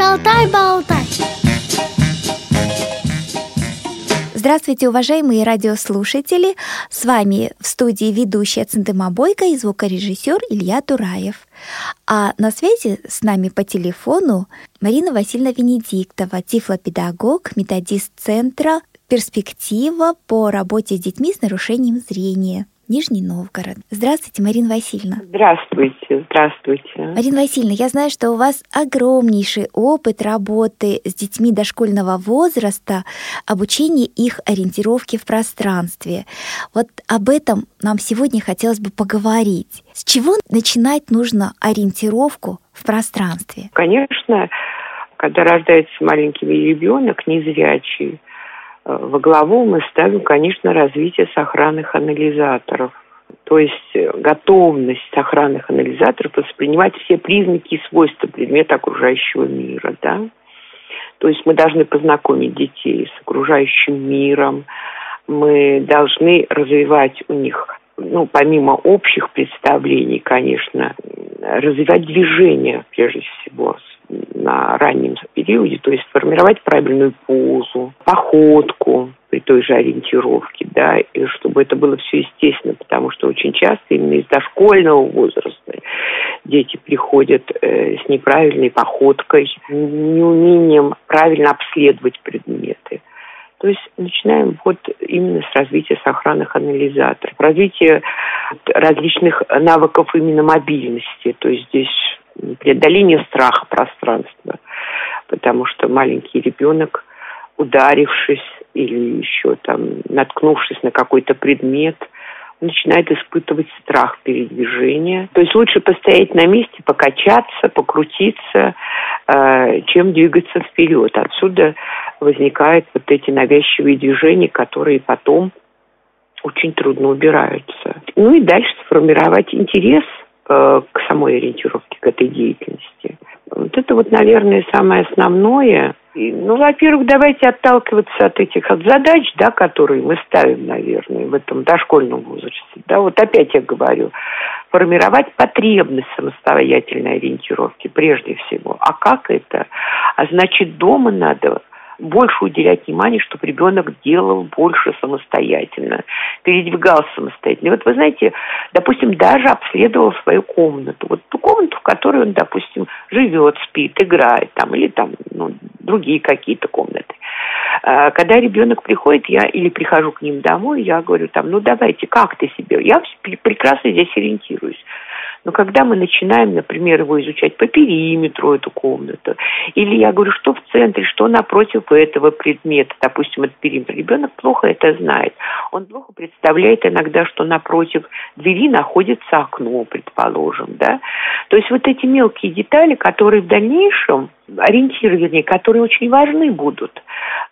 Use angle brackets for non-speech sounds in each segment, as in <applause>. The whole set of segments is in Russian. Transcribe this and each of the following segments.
Шалтай-болтай. Здравствуйте, уважаемые радиослушатели! С вами в студии ведущая Центыма Бойко и звукорежиссер Илья Тураев. А на связи с нами по телефону Марина Васильевна Венедиктова, тифлопедагог, методист Центра «Перспектива» по работе с детьми с нарушением зрения. Нижний Новгород. Здравствуйте, Марина Васильевна. Здравствуйте, здравствуйте. Марина Васильевна, я знаю, что у вас огромнейший опыт работы с детьми дошкольного возраста, обучения их ориентировки в пространстве. Вот об этом нам сегодня хотелось бы поговорить. С чего начинать нужно ориентировку в пространстве? Конечно, когда рождается маленький ребенок, незрячий, во главу мы ставим, конечно, развитие сохранных анализаторов. То есть э, готовность сохранных анализаторов воспринимать все признаки и свойства предмета окружающего мира. Да? То есть мы должны познакомить детей с окружающим миром, мы должны развивать у них, ну, помимо общих представлений, конечно, развивать движение, прежде всего, на раннем периоде, то есть формировать правильную позу, походку при той же ориентировке, да, и чтобы это было все естественно, потому что очень часто именно из дошкольного возраста дети приходят э, с неправильной походкой, неумением правильно обследовать предметы. То есть начинаем вот именно с развития сохранных анализаторов, развития различных навыков именно мобильности. То есть здесь преодоление страха пространства, потому что маленький ребенок, ударившись или еще там наткнувшись на какой-то предмет, начинает испытывать страх передвижения. То есть лучше постоять на месте, покачаться, покрутиться, э, чем двигаться вперед. Отсюда возникают вот эти навязчивые движения, которые потом очень трудно убираются. Ну и дальше сформировать интерес Э, к самой ориентировке, к этой деятельности. Вот это вот, наверное, самое основное. И, ну, во-первых, давайте отталкиваться от этих от задач, да, которые мы ставим, наверное, в этом дошкольном возрасте. Да, вот опять я говорю, формировать потребность самостоятельной ориентировки прежде всего. А как это? А значит, дома надо больше уделять внимание, чтобы ребенок делал больше самостоятельно, передвигался самостоятельно. И вот вы знаете, допустим, даже обследовал свою комнату. Вот ту комнату, в которой он, допустим, живет, спит, играет там, или там ну, другие какие-то комнаты. А, когда ребенок приходит, я или прихожу к ним домой, я говорю там, ну давайте, как ты себе? Я прекрасно здесь ориентируюсь. Но когда мы начинаем, например, его изучать по периметру эту комнату, или я говорю, что в центре, что напротив этого предмета, допустим, этот периметр, ребенок плохо это знает. Он плохо представляет иногда, что напротив двери находится окно, предположим, да. То есть вот эти мелкие детали, которые в дальнейшем ориентиры, вернее, которые очень важны будут.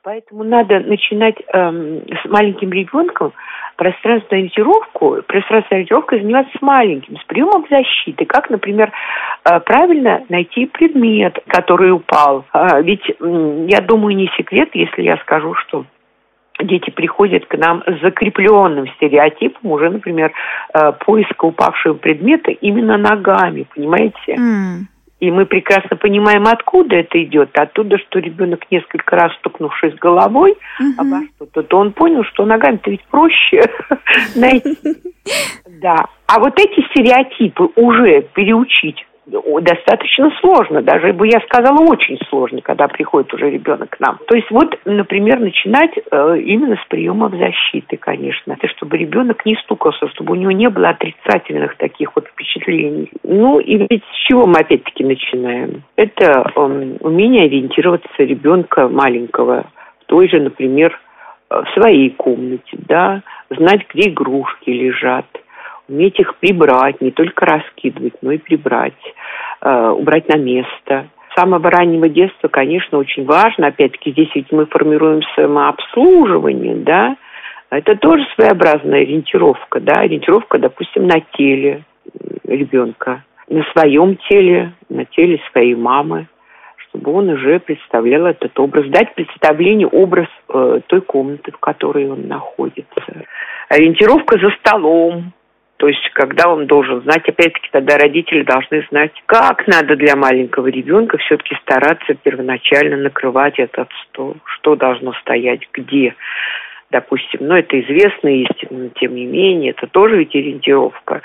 Поэтому надо начинать эм, с маленьким ребенком пространственную ориентировку, пространственной ориентировкой заниматься с маленьким, с приемом защиты. Как, например, э, правильно найти предмет, который упал. А, ведь, я думаю, не секрет, если я скажу, что дети приходят к нам с закрепленным стереотипом уже, например, э, поиска упавшего предмета именно ногами, понимаете? Mm. И мы прекрасно понимаем, откуда это идет. Оттуда, что ребенок несколько раз стукнувшись головой угу. обо что-то, то он понял, что ногами-то ведь проще <laughs> найти. <laughs> Да. А вот эти стереотипы уже переучить достаточно сложно, даже бы я сказала очень сложно, когда приходит уже ребенок к нам. То есть вот, например, начинать э, именно с приемов защиты, конечно, это чтобы ребенок не стукался, чтобы у него не было отрицательных таких вот впечатлений. Ну и ведь с чего мы опять-таки начинаем? Это э, умение ориентироваться ребенка маленького в той же, например, э, в своей комнате, да, знать, где игрушки лежат, уметь их прибрать, не только раскидывать, но и прибрать, э, убрать на место. С самого раннего детства, конечно, очень важно, опять-таки здесь ведь мы формируем самообслуживание, да, это тоже своеобразная ориентировка, да, ориентировка, допустим, на теле ребенка, на своем теле, на теле своей мамы, чтобы он уже представлял этот образ, дать представление, образ э, той комнаты, в которой он находится. Ориентировка за столом, То есть, когда он должен знать, опять-таки, тогда родители должны знать, как надо для маленького ребенка все-таки стараться первоначально накрывать этот стол, что должно стоять, где допустим, ну, это известная истина, но тем не менее, это тоже ведь ориентировка.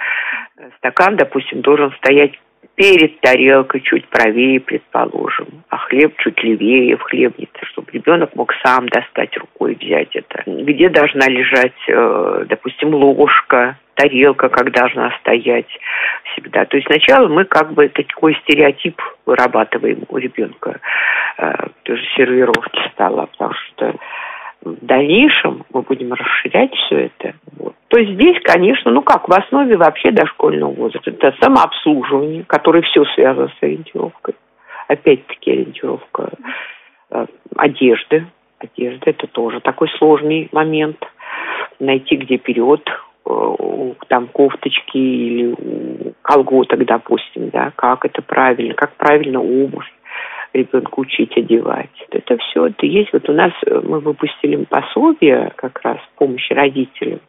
Стакан, допустим, должен стоять перед тарелкой чуть правее, предположим, а хлеб чуть левее в хлебнице, чтобы ребенок мог сам достать рукой взять это. Где должна лежать, э, допустим, ложка, тарелка, как должна стоять всегда. То есть сначала мы как бы такой стереотип вырабатываем у ребенка, э, тоже сервировки стола, потому что в дальнейшем мы будем расширять все это. Вот. То есть здесь, конечно, ну как, в основе вообще дошкольного возраста это самообслуживание, которое все связано с ориентировкой. Опять-таки ориентировка э, одежды. Одежда это тоже такой сложный момент. Найти, где вперед, э, там кофточки или колготок, допустим, да, как это правильно, как правильно обувь ребенка учить одевать. Это все, это есть. Вот у нас э, мы выпустили пособие как раз помощи родителям.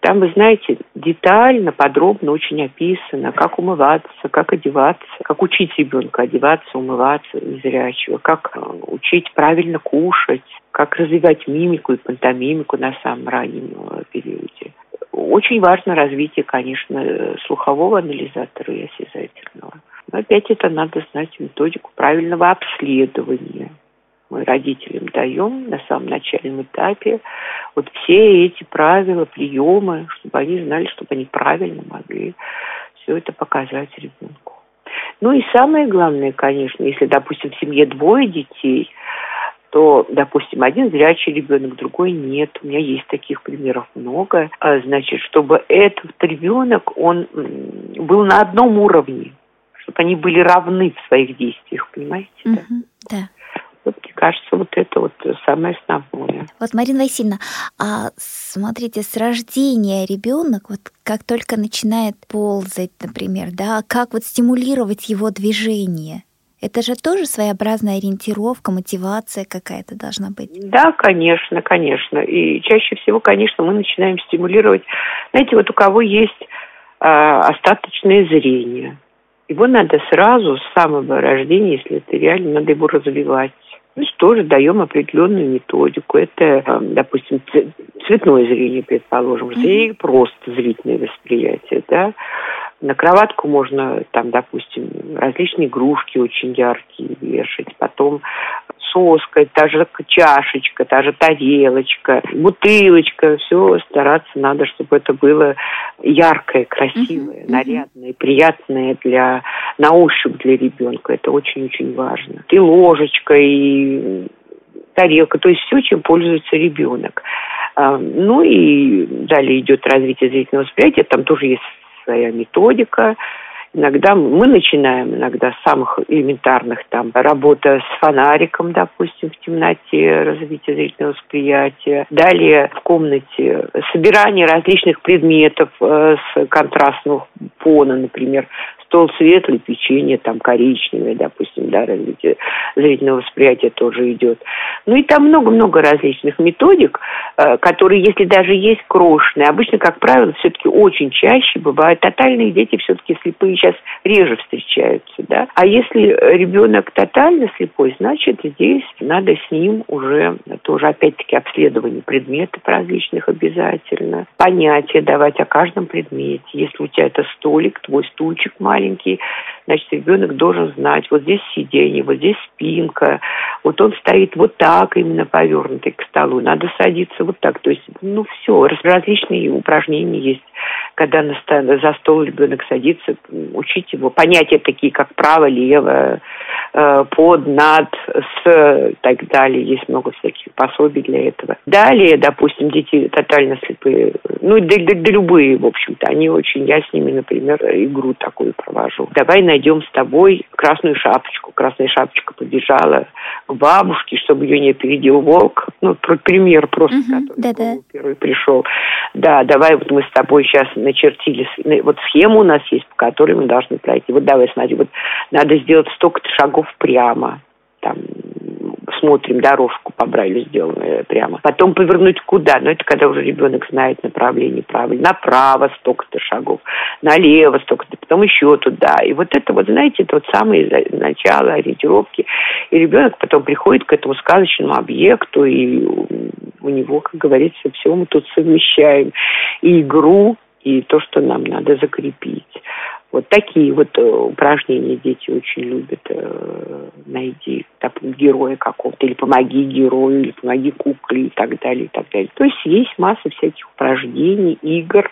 Там, вы знаете, детально, подробно очень описано, как умываться, как одеваться, как учить ребенка одеваться, умываться незрячего, как э, учить правильно кушать, как развивать мимику и пантомимику на самом раннем э, периоде. Очень важно развитие, конечно, слухового анализатора и осязательного. Но опять это надо знать методику правильного обследования. Мы родителям даем на самом начальном этапе вот все эти правила, приемы, чтобы они знали, чтобы они правильно могли все это показать ребенку. Ну и самое главное, конечно, если, допустим, в семье двое детей, то, допустим, один зрячий ребенок, другой нет. У меня есть таких примеров много. А, значит, чтобы этот ребенок, он был на одном уровне чтобы они были равны в своих действиях, понимаете? Да. да. Вот, мне кажется, вот это вот самое основное. Вот, Марина Васильевна, а смотрите, с рождения ребенок, вот как только начинает ползать, например, да, как вот стимулировать его движение? Это же тоже своеобразная ориентировка, мотивация какая-то должна быть. Да, конечно, конечно. И чаще всего, конечно, мы начинаем стимулировать. Знаете, вот у кого есть э, остаточное зрение, его надо сразу с самого рождения, если это реально, надо его развивать. Мы же тоже даем определенную методику. Это, эм, допустим, цветное зрение, предположим, или просто зрительное восприятие, да. На кроватку можно, там, допустим, различные игрушки очень яркие вешать. Потом соска, та же чашечка, та же тарелочка, бутылочка. Все стараться надо, чтобы это было яркое, красивое, uh-huh. нарядное, приятное для на ощупь для ребенка. Это очень-очень важно. И ложечка, и тарелка, то есть все, чем пользуется ребенок. Ну и далее идет развитие зрительного восприятия, там тоже есть своя методика, Иногда мы начинаем иногда с самых элементарных, там, работа с фонариком, допустим, в темноте, развитие зрительного восприятия. Далее в комнате собирание различных предметов э, с контрастного фона, например, стол светлый, печенье там коричневое, допустим, да, развитие зрительного восприятия тоже идет. Ну и там много-много различных методик, э, которые, если даже есть крошечные, обычно, как правило, все-таки очень чаще бывают. Тотальные дети все-таки слепые сейчас реже встречаются, да. А если ребенок тотально слепой, значит, здесь надо с ним уже, тоже опять-таки обследование предметов различных обязательно, понятия давать о каждом предмете. Если у тебя это столик, твой стульчик маленький, маленький, значит, ребенок должен знать, вот здесь сиденье, вот здесь спинка, вот он стоит вот так именно повернутый к столу, надо садиться вот так. То есть, ну, все, различные упражнения есть, когда на, за стол ребенок садится, учить его. Понятия такие, как право, лево, э, под, над, с, так далее. Есть много всяких пособий для этого. Далее, допустим, дети тотально слепые, ну, да, да, да любые, в общем-то, они очень, я с ними, например, игру такую провожу. Давай найдем с тобой красную шапочку. Красная шапочка побежала к бабушке, чтобы ее не опередил волк. Ну, пример просто, угу, который да -да. первый пришел. Да, давай вот мы с тобой сейчас начертили, вот схему у нас есть, по которой мы должны пройти. Вот давай смотри, вот надо сделать столько-то шагов прямо. Там смотрим, дорожку по Брайлю сделанную прямо. Потом повернуть куда? Но это когда уже ребенок знает направление правильно. Направо столько-то шагов, налево столько-то, потом еще туда. И вот это вот, знаете, это вот самое начало ориентировки. И ребенок потом приходит к этому сказочному объекту, и у него, как говорится, все мы тут совмещаем. И игру, и то, что нам надо закрепить. Вот такие вот э, упражнения дети очень любят. Э, найди так, героя какого-то, или помоги герою, или помоги кукле, и так далее, и так далее. То есть есть масса всяких упражнений, игр.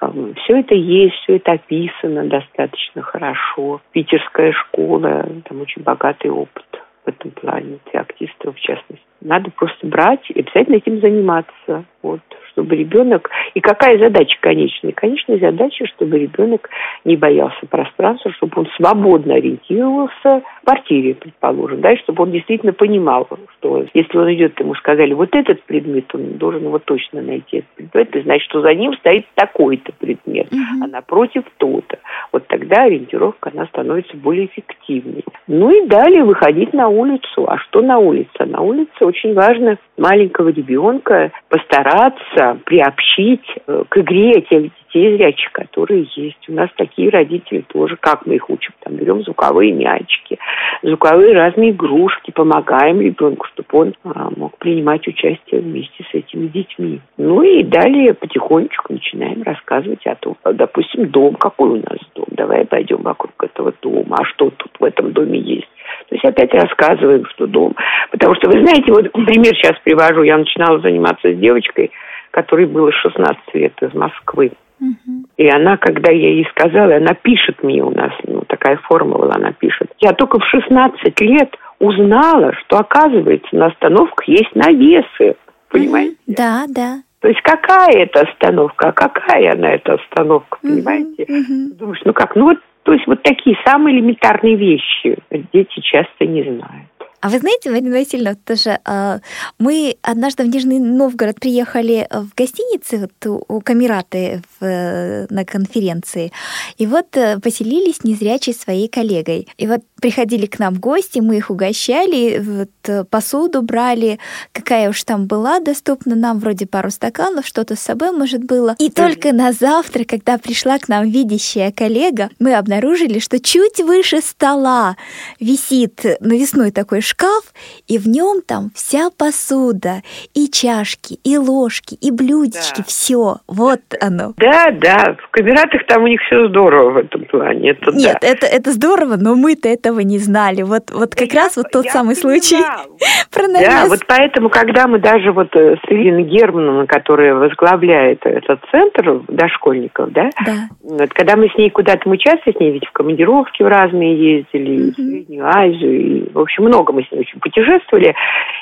Эм, все это есть, все это описано достаточно хорошо. Питерская школа, там очень богатый опыт в этом плане, для активистов в частности. Надо просто брать и обязательно этим заниматься. Вот чтобы ребенок... И какая задача конечная? Конечная задача, чтобы ребенок не боялся пространства, чтобы он свободно ориентировался в квартире, предположим, да, и чтобы он действительно понимал, что если он идет, ему сказали, вот этот предмет, он должен его точно найти, этот предмет, и значит, что за ним стоит такой-то предмет, mm-hmm. а напротив то-то. Вот тогда ориентировка, она становится более эффективной. Ну и далее выходить на улицу. А что на улице? На улице очень важно маленького ребенка постараться приобщить э, к игре тех детей зрячих, которые есть. У нас такие родители тоже, как мы их учим, там берем звуковые мячики, звуковые разные игрушки, помогаем ребенку, чтобы он а, мог принимать участие вместе с этими детьми. Ну и далее потихонечку начинаем рассказывать о том, допустим, дом, какой у нас дом, давай пойдем вокруг этого дома, а что тут в этом доме есть. То есть опять рассказываем, что дом. Потому что, вы знаете, вот пример сейчас привожу. Я начинала заниматься с девочкой, которой было 16 лет из Москвы. И она, когда я ей сказала, она пишет мне у нас, ну, такая формула она пишет. Я только в 16 лет узнала, что, оказывается, на остановках есть навесы. Понимаете? Да, да. То есть какая это остановка, а какая она эта остановка, понимаете? Думаешь, ну как, ну вот, то есть вот такие самые элементарные вещи дети часто не знают. А вы знаете, Марина Васильевна, тоже а, мы однажды в Нижний Новгород приехали в гостинице вот у Камераты в, на конференции, и вот э, поселились незрячей своей коллегой. И вот приходили к нам гости, мы их угощали, вот э, посуду брали, какая уж там была доступна нам, вроде пару стаканов, что-то с собой, может, было. И только на завтра, когда пришла к нам видящая коллега, мы обнаружили, что чуть выше стола висит навесной такой шкаф, и в нем там вся посуда, и чашки, и ложки, и блюдечки, да. все. Вот оно. Да, да, в камератах там у них все здорово в этом плане. Это Нет, да. это, это здорово, но мы-то этого не знали. Вот, вот как да раз я, вот тот самый случай <laughs> про навес. Да, вот поэтому, когда мы даже вот э, с Ириной Германовной, которая возглавляет этот центр дошкольников, да, да. Вот, когда мы с ней куда-то, мы часто с ней ведь в командировки в разные ездили, угу. в Среднюю Азию, и, в общем, много мы с ней очень путешествовали.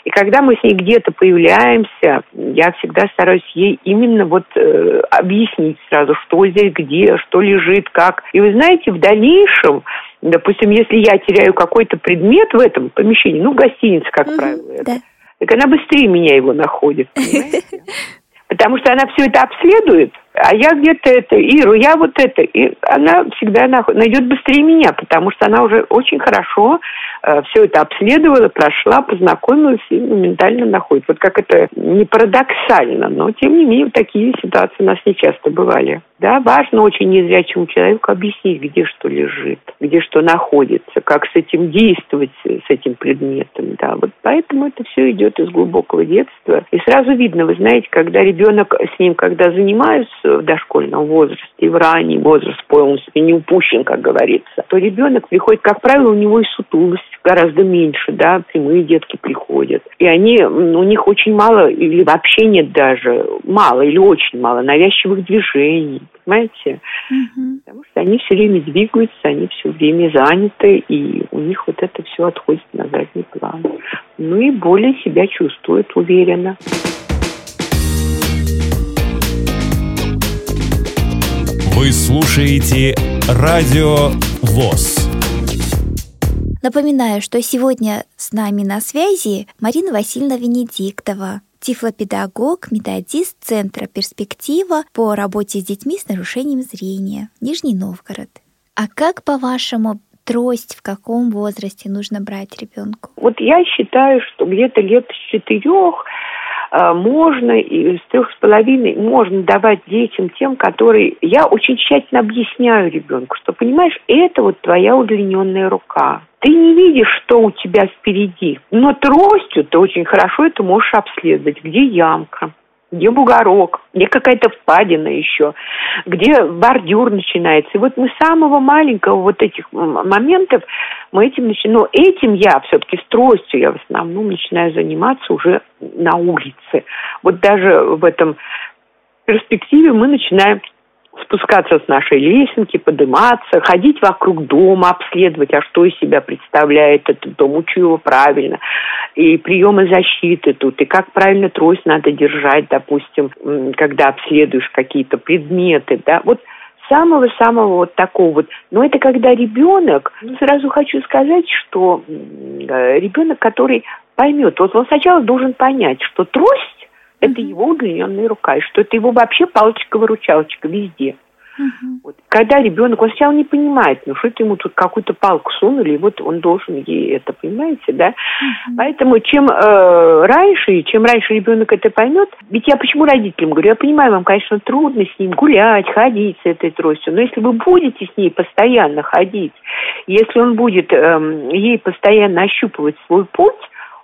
И когда мы с ней где-то появляемся, я всегда стараюсь ей именно вот э, объяснить сразу, что здесь, где, что лежит, как. И вы знаете, в дальнейшем, допустим, если я теряю какой-то предмет в этом помещении, ну, гостиница, как угу, правило, да. это, так она быстрее меня его находит? <laughs> Потому что она все это обследует, а я где-то это, Иру, я вот это. И она всегда найдет быстрее меня, потому что она уже очень хорошо э, все это обследовала, прошла, познакомилась и моментально находит. Вот как это не парадоксально, но тем не менее такие ситуации у нас не часто бывали. Да, важно очень незрячему человеку объяснить, где что лежит, где что находится, как с этим действовать, с этим предметом. Да, вот поэтому это все идет из глубокого детства. И сразу видно, вы знаете, когда ребенок с ним, когда занимаются, в дошкольном возрасте, и в ранний возраст полностью не упущен, как говорится, то ребенок приходит, как правило, у него и сутулость гораздо меньше, да, прямые детки приходят. И они, у них очень мало, или вообще нет даже, мало или очень мало навязчивых движений, понимаете? Угу. Потому что они все время двигаются, они все время заняты, и у них вот это все отходит на задний план. Ну и более себя чувствуют уверенно. Вы слушаете Радио ВОЗ. Напоминаю, что сегодня с нами на связи Марина Васильевна Венедиктова, тифлопедагог, методист Центра «Перспектива» по работе с детьми с нарушением зрения, Нижний Новгород. А как, по-вашему, трость в каком возрасте нужно брать ребенку? Вот я считаю, что где-то лет с четырех э, можно и с трех с половиной можно давать детям тем, которые я очень тщательно объясняю ребенку, что понимаешь, это вот твоя удлиненная рука. Ты не видишь, что у тебя впереди, но тростью ты очень хорошо это можешь обследовать, где ямка, где бугорок, где какая-то впадина еще, где бордюр начинается. И вот мы с самого маленького вот этих моментов, мы этим начинаем, но этим я все-таки с тростью я в основном начинаю заниматься уже на улице. Вот даже в этом перспективе мы начинаем спускаться с нашей лесенки, подниматься, ходить вокруг дома, обследовать, а что из себя представляет этот дом, учу его правильно, и приемы защиты тут, и как правильно трость надо держать, допустим, когда обследуешь какие-то предметы, да, вот самого-самого вот такого вот. Но это когда ребенок, ну, сразу хочу сказать, что э, ребенок, который поймет, вот он сначала должен понять, что трость это его удлиненная рука, и что это его вообще палочка-выручалочка везде. Uh-huh. Вот. Когда ребенок, он сначала не понимает, ну что это ему тут какую-то палку сунули, и вот он должен ей это, понимаете, да? Uh-huh. Поэтому чем э, раньше, чем раньше ребенок это поймет, ведь я почему родителям говорю, я понимаю, вам, конечно, трудно с ним гулять, ходить с этой тростью, но если вы будете с ней постоянно ходить, если он будет э, ей постоянно ощупывать свой путь,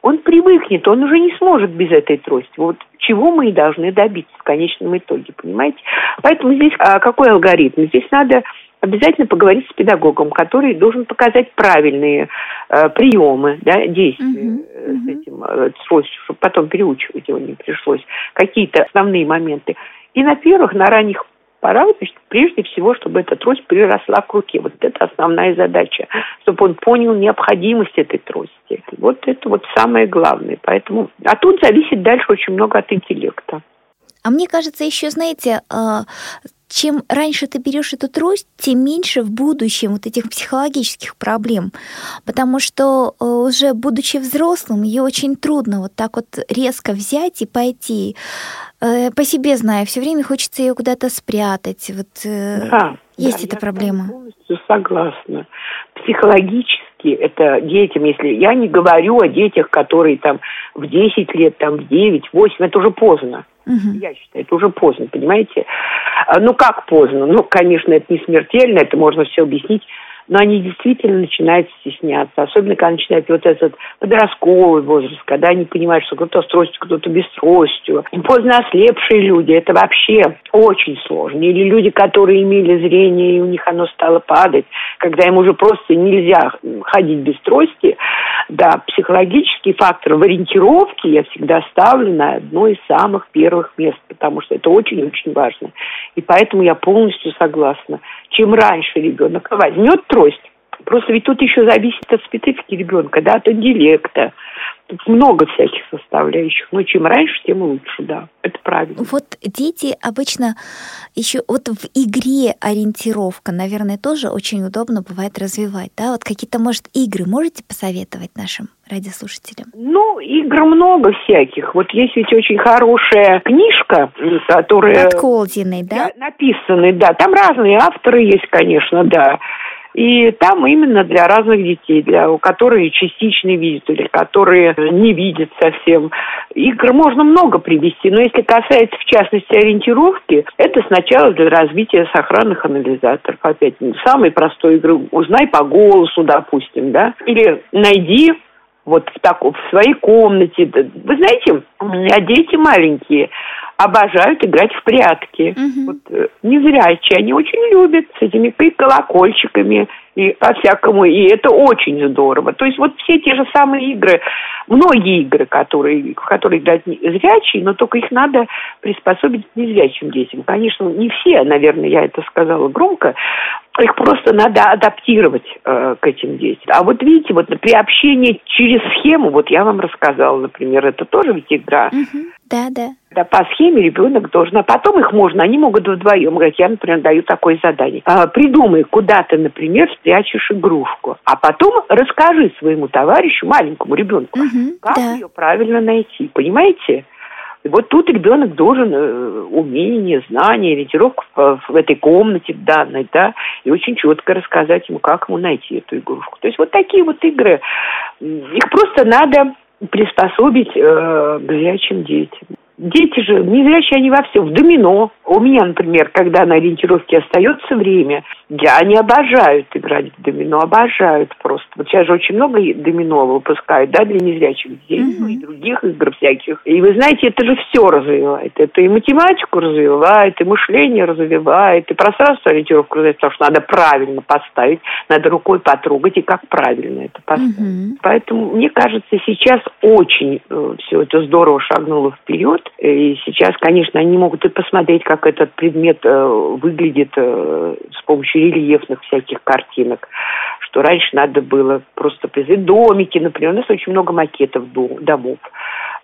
он привыкнет, он уже не сможет без этой трости. Вот чего мы и должны добиться в конечном итоге, понимаете? Поэтому здесь а, какой алгоритм? Здесь надо обязательно поговорить с педагогом, который должен показать правильные э, приемы, да, действия uh-huh. с этим э, тростью, чтобы потом переучивать его не пришлось. Какие-то основные моменты. И на первых, на ранних значит, прежде всего, чтобы эта трость приросла к руке. Вот это основная задача, чтобы он понял необходимость этой трости. Вот это вот самое главное. Поэтому, а тут зависит дальше очень много от интеллекта. А мне кажется, еще, знаете, а, чем раньше ты берешь эту трость, тем меньше в будущем вот этих психологических проблем. Потому что э, уже будучи взрослым, ее очень трудно вот так вот резко взять и пойти. Э, по себе знаю, все время хочется ее куда-то спрятать. Вот э, да, есть да, эта проблема. Я полностью согласна. Психологически это детям, если я не говорю о детях, которые там в 10 лет, там в 9, 8, это уже поздно. Угу. Я считаю, это уже поздно, понимаете? А, ну как поздно? Ну, конечно, это не смертельно, это можно все объяснить но они действительно начинают стесняться, особенно когда начинает вот этот подростковый возраст, когда они понимают, что кто-то с тростью, кто-то без тростью. Поздно ослепшие люди, это вообще очень сложно. Или люди, которые имели зрение, и у них оно стало падать, когда им уже просто нельзя ходить без трости. Да, психологический фактор в ориентировке я всегда ставлю на одно из самых первых мест, потому что это очень-очень важно. И поэтому я полностью согласна. Чем раньше ребенок возьмет трость. Просто ведь тут еще зависит от специфики ребенка, да, от интеллекта. Тут много всяких составляющих. Но чем раньше, тем лучше, да. Это правильно. Вот дети обычно еще вот в игре ориентировка, наверное, тоже очень удобно бывает развивать, да? Вот какие-то, может, игры можете посоветовать нашим радиослушателям? Ну, игр много всяких. Вот есть ведь очень хорошая книжка, которая... От Колдиной, да? Написанный, да. Там разные авторы есть, конечно, да. И там именно для разных детей, для которые частично видят или которые не видят совсем. Игр можно много привести, но если касается в частности ориентировки, это сначала для развития сохранных анализаторов. Опять, самый простой игры узнай по голосу, допустим, да, или найди вот в, так, в своей комнате. Вы знаете, у меня дети маленькие, обожают играть в прятки. Угу. Вот, э, незрячие, они очень любят с этими колокольчиками и по-всякому, и это очень здорово. То есть вот все те же самые игры, многие игры, которые, в которые играют зрячие, но только их надо приспособить незрячим детям. Конечно, не все, наверное, я это сказала громко, их просто надо адаптировать э, к этим детям. А вот видите, вот при общении через схему, вот я вам рассказала, например, это тоже ведь игра. Угу. Да, да. Да, по схеме ребенок должен, а потом их можно, они могут вдвоем говорить, я, например, даю такое задание. А, придумай, куда ты, например, спрячешь игрушку, а потом расскажи своему товарищу, маленькому ребенку, угу, как да. ее правильно найти, понимаете? И вот тут ребенок должен э, умение, знание, ориентировку в, этой комнате данной, да, и очень четко рассказать ему, как ему найти эту игрушку. То есть вот такие вот игры, их просто надо приспособить э, к зрячим детям. Дети же незрячие они во всем, в домино. У меня, например, когда на ориентировке остается время, я, они обожают играть в домино, обожают просто. Вот сейчас же очень много домино выпускают, да, для незрячих детей, mm-hmm. и других игр всяких. И вы знаете, это же все развивает. Это и математику развивает, и мышление развивает, и пространство ориентировку развивает, потому что надо правильно поставить, надо рукой потрогать, и как правильно это поставить. Mm-hmm. Поэтому, мне кажется, сейчас очень э, все это здорово шагнуло вперед. И сейчас, конечно, они могут и посмотреть, как этот предмет э, выглядит э, с помощью рельефных всяких картинок, что раньше надо было просто призвать домики, например. У нас очень много макетов домов э,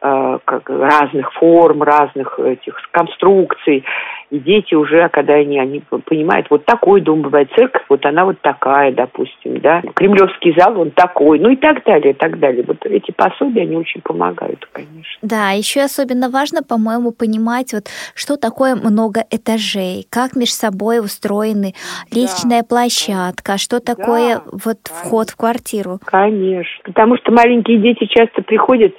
как разных форм, разных этих конструкций. И дети уже, когда они, они понимают, вот такой дом бывает, церковь, вот она вот такая, допустим, да. Кремлевский зал, он такой, ну и так далее, и так далее. Вот эти пособия, они очень помогают, конечно. Да, еще особенно важно, по-моему, понимать, вот что такое много этажей, как между собой устроены лестничная да. площадка, что такое да, вот вход в квартиру. Конечно, потому что маленькие дети часто приходят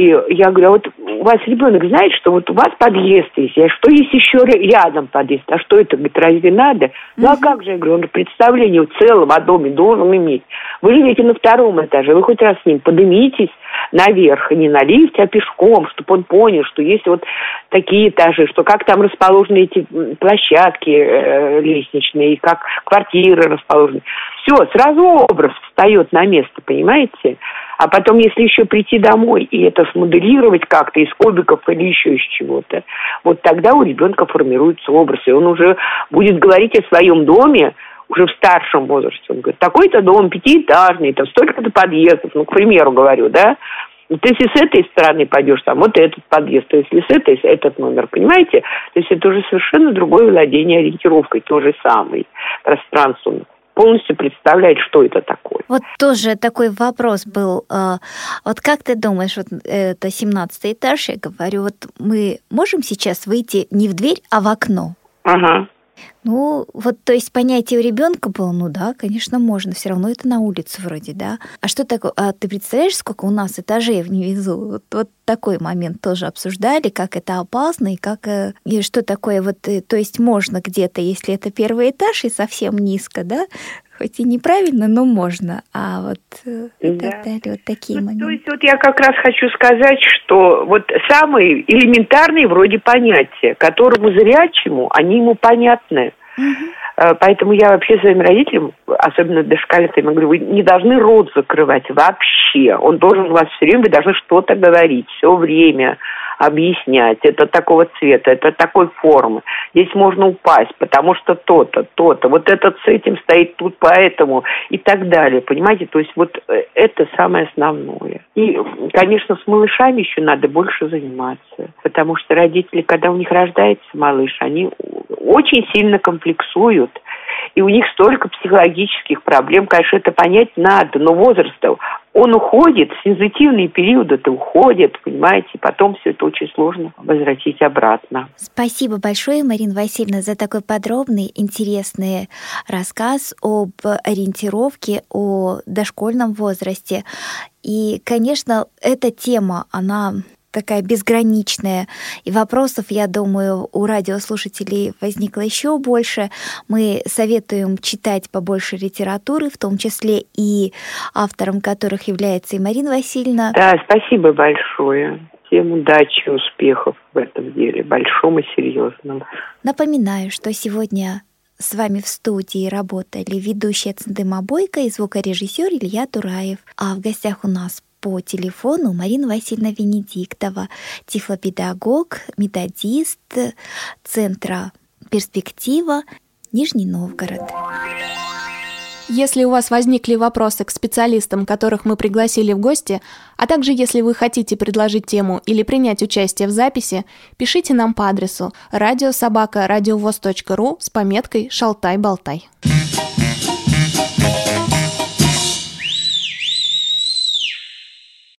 и я говорю, а вот у вас ребенок знает, что вот у вас подъезд есть, а что есть еще рядом подъезд? А что это, говорит, разве надо? Ну а как же, я говорю, он представление в целом о доме должен иметь. Вы живете на втором этаже, вы хоть раз с ним поднимитесь наверх, не на лифте, а пешком, чтобы он понял, что есть вот такие этажи, что как там расположены эти площадки э, лестничные, как квартиры расположены. Все, сразу образ встает на место, понимаете? А потом, если еще прийти домой и это смоделировать как-то из кубиков или еще из чего-то, вот тогда у ребенка формируется образ, и он уже будет говорить о своем доме, уже в старшем возрасте. Он говорит, такой-то дом пятиэтажный, там столько-то подъездов, ну, к примеру говорю, да, вот если с этой стороны пойдешь, там вот этот подъезд, то если с этой, этот номер, понимаете? То есть это уже совершенно другое владение ориентировкой, то же самый пространством полностью представляет, что это такое. Вот тоже такой вопрос был. А, вот как ты думаешь, вот это 17 этаж, я говорю, вот мы можем сейчас выйти не в дверь, а в окно? Ага. Ну, вот, то есть понятие у ребенка было, ну да, конечно, можно, все равно это на улице вроде, да. А что такое, а ты представляешь, сколько у нас этажей внизу? Вот, вот такой момент тоже обсуждали, как это опасно и как, э, и что такое вот, э, то есть можно где-то, если это первый этаж и совсем низко, да, хоть и неправильно, но можно. А вот э, и да. так далее, вот такие ну, моменты. То есть вот я как раз хочу сказать, что вот самые элементарные вроде понятия, которому зрячему, они ему понятны. Угу. Поэтому я вообще своим родителям, особенно дошкольникам, говорю, вы не должны рот закрывать вообще. Он должен у вас все время, вы должны что-то говорить все время объяснять, это такого цвета, это такой формы. Здесь можно упасть, потому что то-то, то-то. Вот этот с этим стоит тут поэтому и так далее. Понимаете? То есть вот э, это самое основное. И, конечно, с малышами еще надо больше заниматься. Потому что родители, когда у них рождается малыш, они очень сильно комплексуют и у них столько психологических проблем, конечно, это понять надо, но возраст он уходит, сензитивные периоды-то уходят, понимаете, и потом все это очень сложно возвратить обратно. Спасибо большое, Марина Васильевна, за такой подробный, интересный рассказ об ориентировке, о дошкольном возрасте. И, конечно, эта тема, она такая безграничная. И вопросов, я думаю, у радиослушателей возникло еще больше. Мы советуем читать побольше литературы, в том числе и автором которых является и Марина Васильевна. Да, спасибо большое. Всем удачи, успехов в этом деле, большом и серьезном. Напоминаю, что сегодня с вами в студии работали ведущая Цендыма Бойко и звукорежиссер Илья Тураев. А в гостях у нас по телефону Марина Васильевна Венедиктова, тифлопедагог, методист Центра «Перспектива» Нижний Новгород. Если у вас возникли вопросы к специалистам, которых мы пригласили в гости, а также если вы хотите предложить тему или принять участие в записи, пишите нам по адресу радиособака радиовоз.ру с пометкой «Шалтай-болтай».